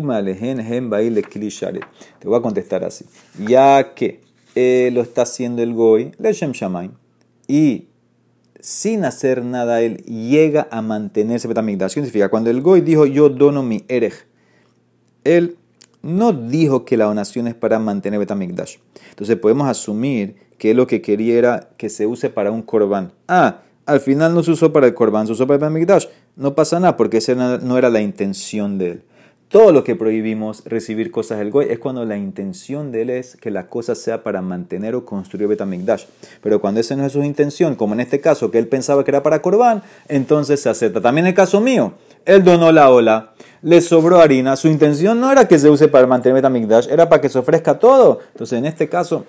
voy a contestar así. Ya que lo está haciendo el Goy, le Shem Shamaim, y sin hacer nada él llega a mantenerse Betamigdash. ¿Qué significa? Cuando el Goy dijo yo dono mi Erej, él no dijo que la donación es para mantener Betamigdash. Entonces podemos asumir que lo que quería era que se use para un korban. Ah, al final no se usó para el korban, se usó para el Betamigdash. No pasa nada porque esa no era la intención de él. Todo lo que prohibimos recibir cosas del Goy es cuando la intención de él es que la cosa sea para mantener o construir Betamigdash. Pero cuando esa no es su intención, como en este caso, que él pensaba que era para Corbán, entonces se acepta. También el caso mío, él donó la ola, le sobró harina, su intención no era que se use para mantener Betamigdash, era para que se ofrezca todo. Entonces en este caso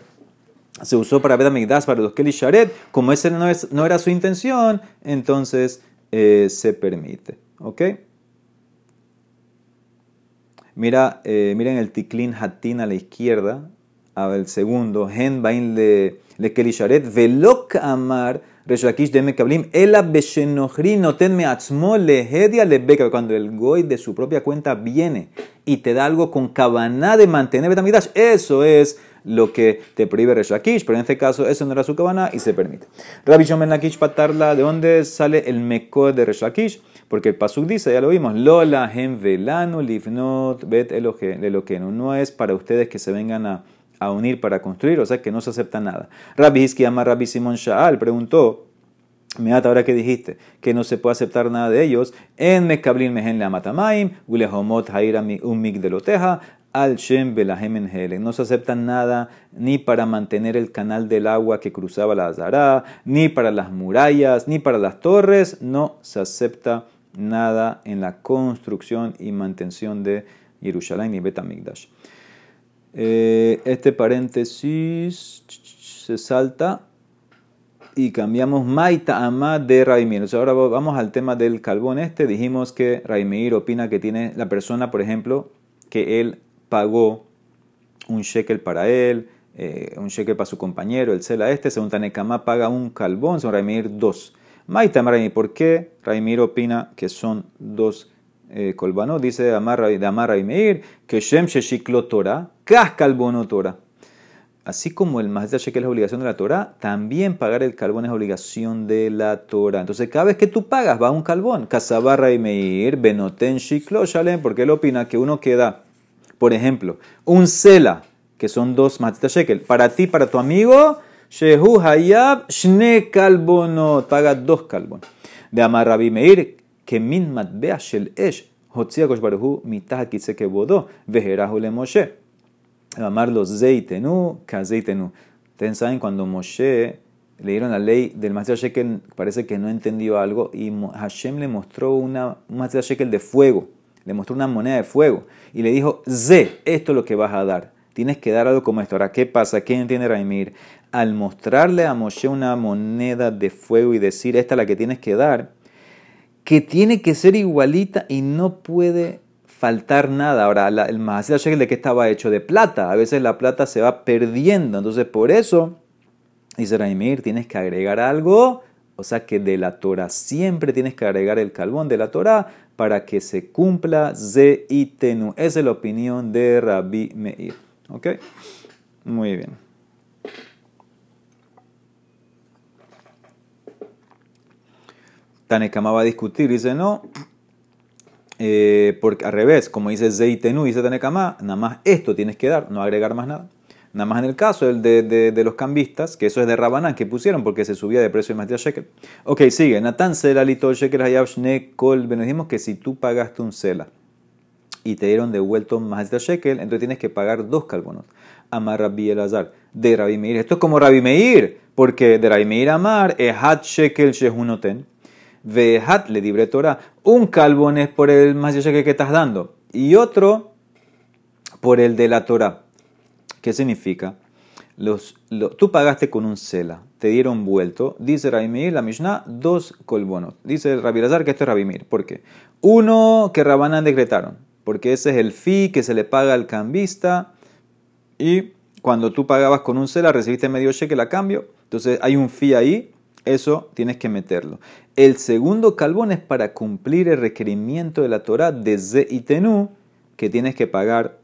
se usó para Betamigdash, para los Kelly Sharet, como ese no, es, no era su intención, entonces eh, se permite. ¿Ok? Mira, eh, miren el tiklin hatin a la izquierda, el segundo, hen bain le, le kelisharet, velok amar, reshakish de mekablim, ela beshenohri notenme atzmo lehedia lebeka, cuando el goy de su propia cuenta viene y te da algo con cabana de mantener eso es lo que te prohíbe Reshakish, pero en este caso eso no era su cabana y se permite. Rabbi Shomen Lakish patarla, ¿de dónde sale el meko de Reshakish? Porque el pasuk dice, ya lo vimos, Lola hem velanu livnot bet eloqueno. No es para ustedes que se vengan a, unir para construir, o sea que no se acepta nada. Rabbi Hiski ama Rabbi Simon Shaal preguntó, Meat, ahora que dijiste que no se puede aceptar nada de ellos, en Mekablin mehen la matamaim, ulehomot haira un migdeloteja, al shem belahem No se acepta nada ni para mantener el canal del agua que cruzaba la Azara, ni para las murallas, ni para las torres. No se acepta nada en la construcción y mantención de Jerusalén y Betamigdash. Eh, este paréntesis se salta y cambiamos Maita Amá de Raimir. ahora vamos al tema del calvón este. Dijimos que Raimir opina que tiene la persona, por ejemplo, que él pagó un shekel para él, eh, un shekel para su compañero, el cela este. Según Tanekama paga un calvón, según Raimir dos. Maita ¿por qué Raimir opina que son dos eh, colbanos? Dice Amar, de Raimir que Shem Sheshiklo Torah, Kas Calbono Torah. Así como el más Shekel es obligación de la Torah, también pagar el carbón es obligación de la Torah. Entonces, cada vez que tú pagas, va un carbón. Casabarra y Meir, Benoten Shiklo Shalem, porque él opina que uno queda, por ejemplo, un Sela, que son dos Matzah Shekel, para ti, para tu amigo, Shehu Hayab Shne Kalbonot. Paga dos kalbon. De Amar Rabbi Meir, que min matbea shel esh. Hotzia Kosh Baruhu mitah kiseke bodo. Veherahu le Moshe. Amar los zeitenu kazeitenu. Ustedes saben cuando Moshe le dieron la ley del Matzah Shekel, parece que no entendió algo y Hashem le mostró una, un Matzah Shekel de fuego. Le mostró una moneda de fuego y le dijo, Ze, esto es lo que vas a dar. Tienes que dar algo como esto. Ahora, ¿qué pasa? ¿Qué entiende Raimir? al mostrarle a Moshe una moneda de fuego y decir, esta es la que tienes que dar, que tiene que ser igualita y no puede faltar nada. Ahora, el Mahasir Shekel de qué estaba hecho? De plata. A veces la plata se va perdiendo. Entonces, por eso, dice Raimir, tienes que agregar algo. O sea que de la Torah siempre tienes que agregar el carbón de la Torah para que se cumpla Ze y Tenu. Esa es la opinión de Rabbi Meir. ¿Ok? Muy bien. Tanekama va a discutir, dice no, eh, porque al revés, como dice Zeitenu, dice Tanekama, nada más esto tienes que dar, no agregar más nada. Nada más en el caso de, de, los cambistas, que eso es de Rabanán, que pusieron porque se subía de precio de Matías Shekel. Ok, sigue. Natán Sela Lito Shekel Hayab Shne Kol. Dijimos que si tú pagaste un Sela y te dieron devuelto más de Shekel, entonces tienes que pagar dos calbonos. Amar Rabbi Elazar, de Rabbi Meir. Esto es como Rabbi Meir, porque de Rabbi Meir Amar, Ehat Shekel Shehunoten. Vehat le libre Torah. Un calvón es por el más que estás dando y otro por el de la Torah. ¿Qué significa? Los, tú pagaste con un cela, te dieron vuelto. Dice Rabimir, la Mishnah, dos colbonos. Dice Rabirazar que esto es Rabimir. ¿Por qué? Uno que Rabanán decretaron, porque ese es el fee que se le paga al cambista. Y cuando tú pagabas con un cela, recibiste medio cheque a cambio. Entonces hay un fee ahí eso tienes que meterlo. El segundo calvón es para cumplir el requerimiento de la Torah de Ze y que tienes que pagar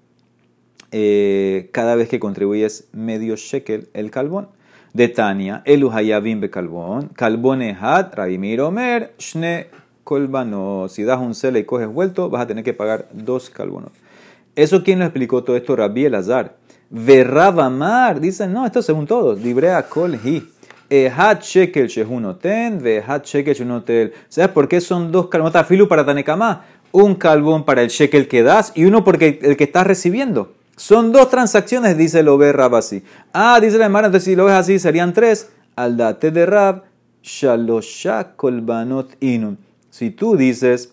eh, cada vez que contribuyes medio shekel el calvón. De Tania, Elu Hayavim be calvón, calvón ehad, Rabimir Omer, Shne kolbano. Si das un cel y coges vuelto, vas a tener que pagar dos calvonos. ¿Eso quién lo explicó todo esto? Rabbi Elazar. Verrabamar, dicen, no, esto según todos. Librea kol hi. Ehat shekel shehunoten, vehat shekel shehunotel. ¿Sabes por qué son dos calmotas filu para Tanekama? Un calvón para el shekel que das y uno porque el que estás recibiendo. Son dos transacciones, dice lo ve Rab así. Ah, dice la hermana, entonces si lo ves así serían tres. Al date de Rab, shalosha kolbanot inun. Si tú dices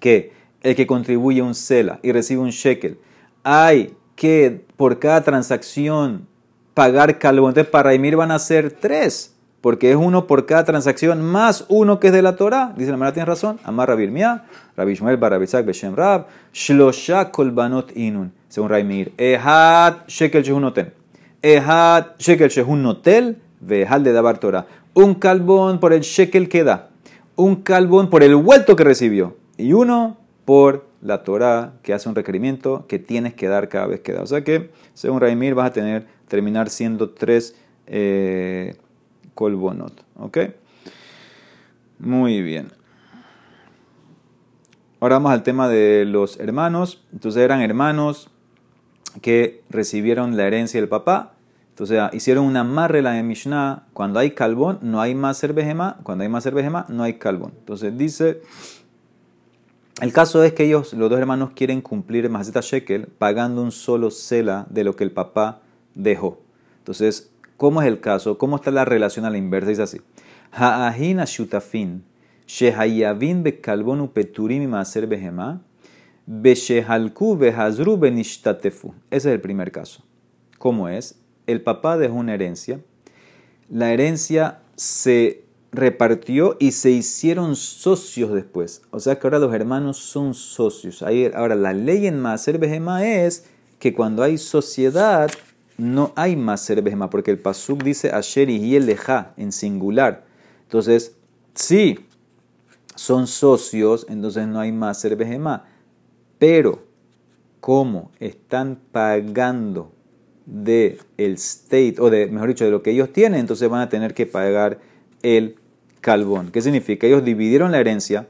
que el que contribuye un cela y recibe un shekel, hay que por cada transacción pagar calvo. Entonces para Raimir van a ser tres, porque es uno por cada transacción más uno que es de la Torah. Dice la Mara, tiene razón. Amar Rabir Mia, Rabbi Shmuel Barabizak Beshem Rab, Shlosha Kolbanot Inun, según Raimir. Ehad Shekel Shehunoten. Ehad Shekel Shehunotel, Vehal de Dabar Torah. Un calvón por el shekel que da. Un calvón por el vuelto que recibió. Y uno por la Torah que hace un requerimiento que tienes que dar cada vez que da. O sea que, según Raimir, vas a tener terminar siendo tres eh, colbonot. ¿Ok? Muy bien. Ahora vamos al tema de los hermanos. Entonces eran hermanos que recibieron la herencia del papá. Entonces hicieron una amarre la de Mishnah. Cuando hay calbón, no hay más cervejema. Cuando hay más cervejema, no hay calbón. Entonces dice, el caso es que ellos, los dos hermanos, quieren cumplir Mazeta Shekel pagando un solo cela de lo que el papá dejó. Entonces, ¿cómo es el caso? ¿Cómo está la relación a la inversa? Dice así. Ha'ahina shutafin shehayavin bekalbonu peturim maaser behema beshehalku behazru benishtatefu. Ese es el primer caso. ¿Cómo es? El papá dejó una herencia. La herencia se repartió y se hicieron socios después. O sea que ahora los hermanos son socios. Ahora, la ley en Maaser Behema es que cuando hay sociedad, no hay más ser porque el pasuk dice Asher y el leja en singular. Entonces, si son socios, entonces no hay más ser Pero, como están pagando de el state, o de, mejor dicho, de lo que ellos tienen, entonces van a tener que pagar el calvón. ¿Qué significa? Ellos dividieron la herencia,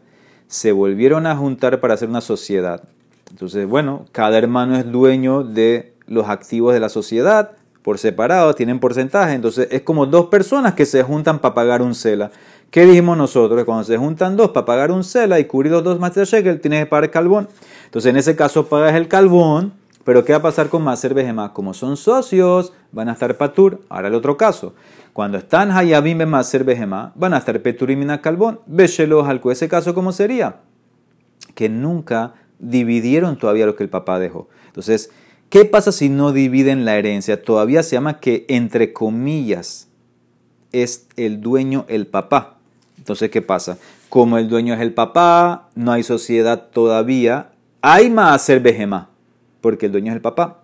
se volvieron a juntar para hacer una sociedad. Entonces, bueno, cada hermano es dueño de los activos de la sociedad por separado, tienen porcentaje, entonces es como dos personas que se juntan para pagar un cela. ¿Qué dijimos nosotros? Cuando se juntan dos para pagar un cela y cubrir los dos de shekel, tienes que pagar el carbón. Entonces en ese caso pagas el carbón, pero ¿qué va a pasar con Maser Behemá? Como son socios, van a estar patur. Ahora el otro caso. Cuando están Hayabim Maser Behemá, van a estar peturimina carbón. Beshelo Halku. Ese caso, ¿cómo sería? Que nunca dividieron todavía lo que el papá dejó. Entonces, ¿Qué pasa si no dividen la herencia? Todavía se llama que, entre comillas, es el dueño el papá. Entonces, ¿qué pasa? como el dueño es el papá, no hay sociedad todavía, hay Maaser Behemá, porque el dueño es el papá.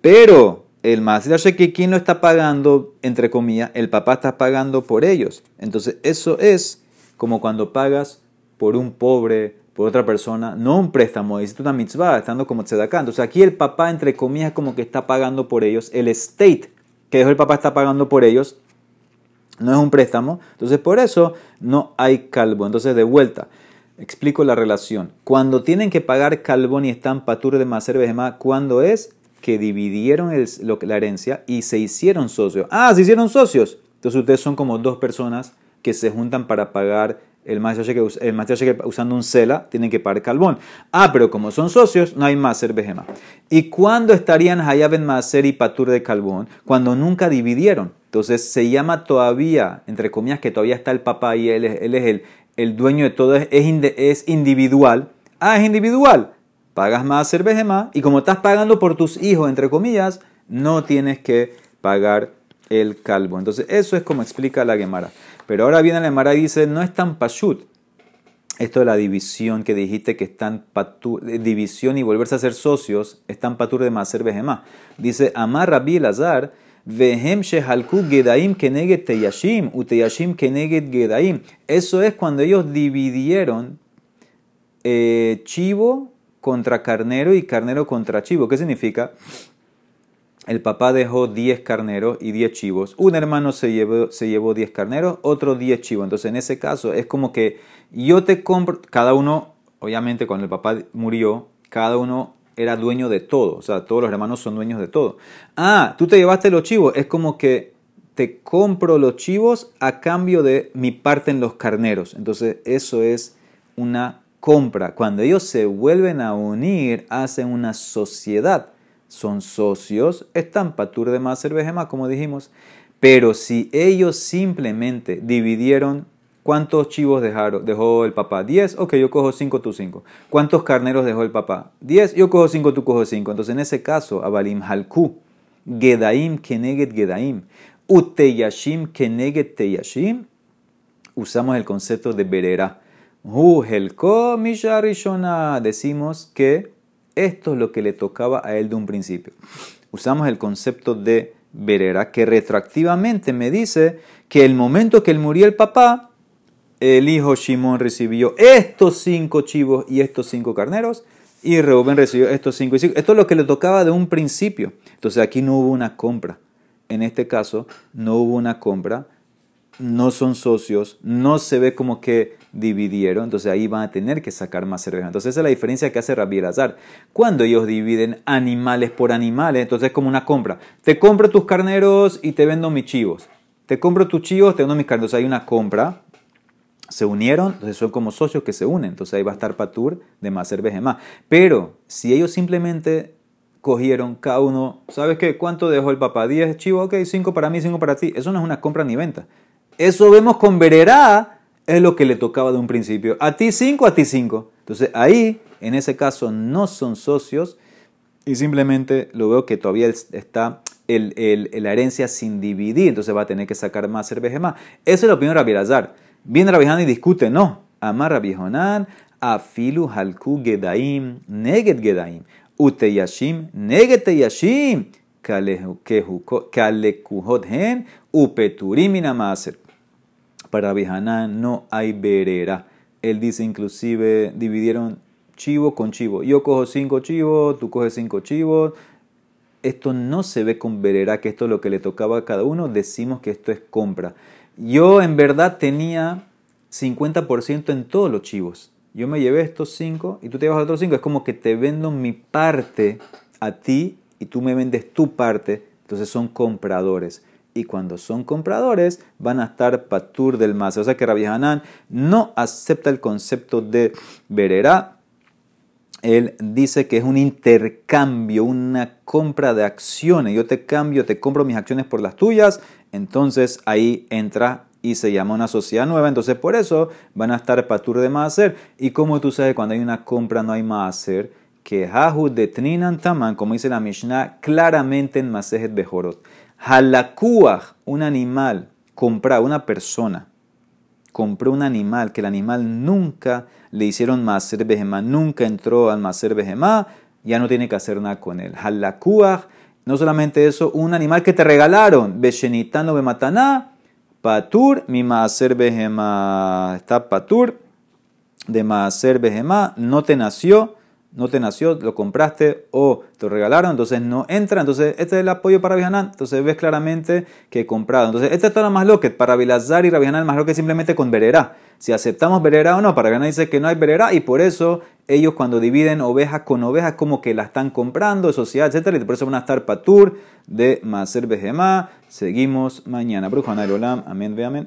Pero el Maaser que ¿quién lo está pagando? Entre comillas, el papá está pagando por ellos. Entonces, eso es como cuando pagas por un pobre, por otra persona, no un préstamo, hiciste una mitzvah, estando como tzedakah. Entonces, aquí el papá, entre comillas, como que está pagando por ellos. El state que dejó el papá está pagando por ellos no es un préstamo, entonces por eso no hay calvo. Entonces, de vuelta, explico la relación. Cuando tienen que pagar calvón y están patur de maser behemá, ¿cuándo es? Que dividieron la herencia y se hicieron socios. Ah, se hicieron socios. Entonces ustedes son como dos personas que se juntan para pagar el maestro que, usando un cela tienen que pagar calvón. Ah, pero como son socios, no hay maser behemá. ¿Y cuándo estarían hayab en maser y patur de calvón? Cuando nunca dividieron. Entonces se llama todavía, entre comillas, que todavía está el papá y él es, el, dueño de todo, es, es individual. Ah, es individual. Pagas más cerveje más y como estás pagando por tus hijos, entre comillas, no tienes que pagar el calvo. Entonces eso es como explica la Gemara. Pero ahora viene la Gemara y dice, no es tan pashut. Esto de la división que dijiste que están patur, división y volverse a ser socios, están patur de más cerveje más. Dice, Amar Rabbi Lazar, Vehem shehalku gedaim keneget teyashim, uteyashim keneget gedaim. Eso es cuando ellos dividieron eh, chivo contra carnero y carnero contra chivo. ¿Qué significa? El papá dejó 10 carneros y 10 chivos. Un hermano se llevó, se llevó 10 carneros, otro 10 chivos. Entonces, en ese caso, es como que yo te compro, cada uno, obviamente, cuando el papá murió, cada uno era dueño de todo, o sea, todos los hermanos son dueños de todo. Ah, tú te llevaste los chivos, es como que te compro los chivos a cambio de mi parte en los carneros. Entonces, eso es una compra. Cuando ellos se vuelven a unir, hacen una sociedad. Son socios, están patur de más cervejema, como dijimos. Pero si ellos simplemente dividieron ¿Cuántos chivos dejaron, dejó el papá? ¿10? Ok, yo cojo 5, tú 5. ¿Cuántos carneros dejó el papá? 10, yo cojo 5, tú cojo 5. Entonces en ese caso, Abalim Halku, Gedaim Keneget Gedaim, Uteyashim Keneget Teyashim, usamos el concepto de Berera. Hu Helko Misharishona. Decimos que esto es lo que le tocaba a él de un principio. Usamos el concepto de Berera, que retroactivamente me dice que el momento que él murió el papá, el hijo Shimón recibió estos cinco chivos y estos cinco carneros, y Reuben recibió estos cinco y cinco. Esto es lo que le tocaba de un principio. Entonces aquí no hubo una compra. En este caso, no hubo una compra, no son socios, no se ve como que dividieron, entonces ahí van a tener que sacar más cerveza. Entonces esa es la diferencia que hace Rabbi Elazar. Cuando ellos dividen animales por animales, entonces es como una compra. Te compro tus carneros y te vendo mis chivos. Te compro tus chivos, te vendo mis carneros. Hay una compra, se unieron, entonces son como socios que se unen, entonces ahí va a estar Patur de Maser más. Pero si ellos simplemente cogieron cada uno, ¿sabes qué? ¿Cuánto dejó el papá? 10 chivos, ok, 5 para mí, 5 para ti. Eso no es una compra ni venta. Eso vemos con Vererá, es lo que le tocaba de un principio. A ti 5, a ti 5. Entonces ahí, en ese caso, no son socios y simplemente lo veo que todavía está el, la herencia sin dividir, entonces va a tener que sacar más cerveje más. Esa es la opinión de Rabbi Viene Rabbi y discute, no. Amar Rabbi afilu halku gedaim, neget gedaim, uteyashim, neget teyashim, kalekuhot hen, upeturim inamaser. Para Rabbi no hay verera. Él dice inclusive dividieron chivo con chivo. Yo cojo cinco chivos, tú coges cinco chivos. Esto no se ve con verera, que esto es lo que le tocaba a cada uno. Decimos que esto es compra. Yo en verdad tenía 50% en todos los chivos. Yo me llevé estos 5 y tú te llevas otros 5. Es como que te vendo mi parte a ti y tú me vendes tu parte. Entonces son compradores. Y cuando son compradores van a estar patur del más. O sea que Rabbi Hanan no acepta el concepto de verera. Él dice que es un intercambio, una compra de acciones. Yo te cambio, te compro mis acciones por las tuyas entonces ahí entra y se llama una sociedad nueva. Entonces por eso van a estar patur de hacer Y como tú sabes, cuando hay una compra no hay hacer que Hahu de Trinan Taman, como dice la Mishnah, claramente en Masejet Bejorot. Halakuach, un animal, compra una persona, compró un animal que el animal nunca le hicieron maser behemá, nunca entró al maser behemá, ya no tiene que hacer nada con él. Halakuach, no solamente eso, un animal que te regalaron, beshenitano bemataná, patur, mi maser behemá, está patur, de maser behemá, no te nació, no te nació, lo compraste o te lo regalaron, entonces no entra. Entonces, este es el apoyo para Rabihanan. Entonces, ves claramente que he comprado. Entonces, este es todo más lo que para Bilazar y Rabihanan, más lo que simplemente con Berera. Si aceptamos Berera o no, para Rabihanan dice que no hay Berera y por eso ellos cuando dividen ovejas con ovejas, como que la están comprando, sociedad, etcétera, y por eso van a estar patur de Maser Behemá. Seguimos mañana. Brujo Olam. Amén, ve amén.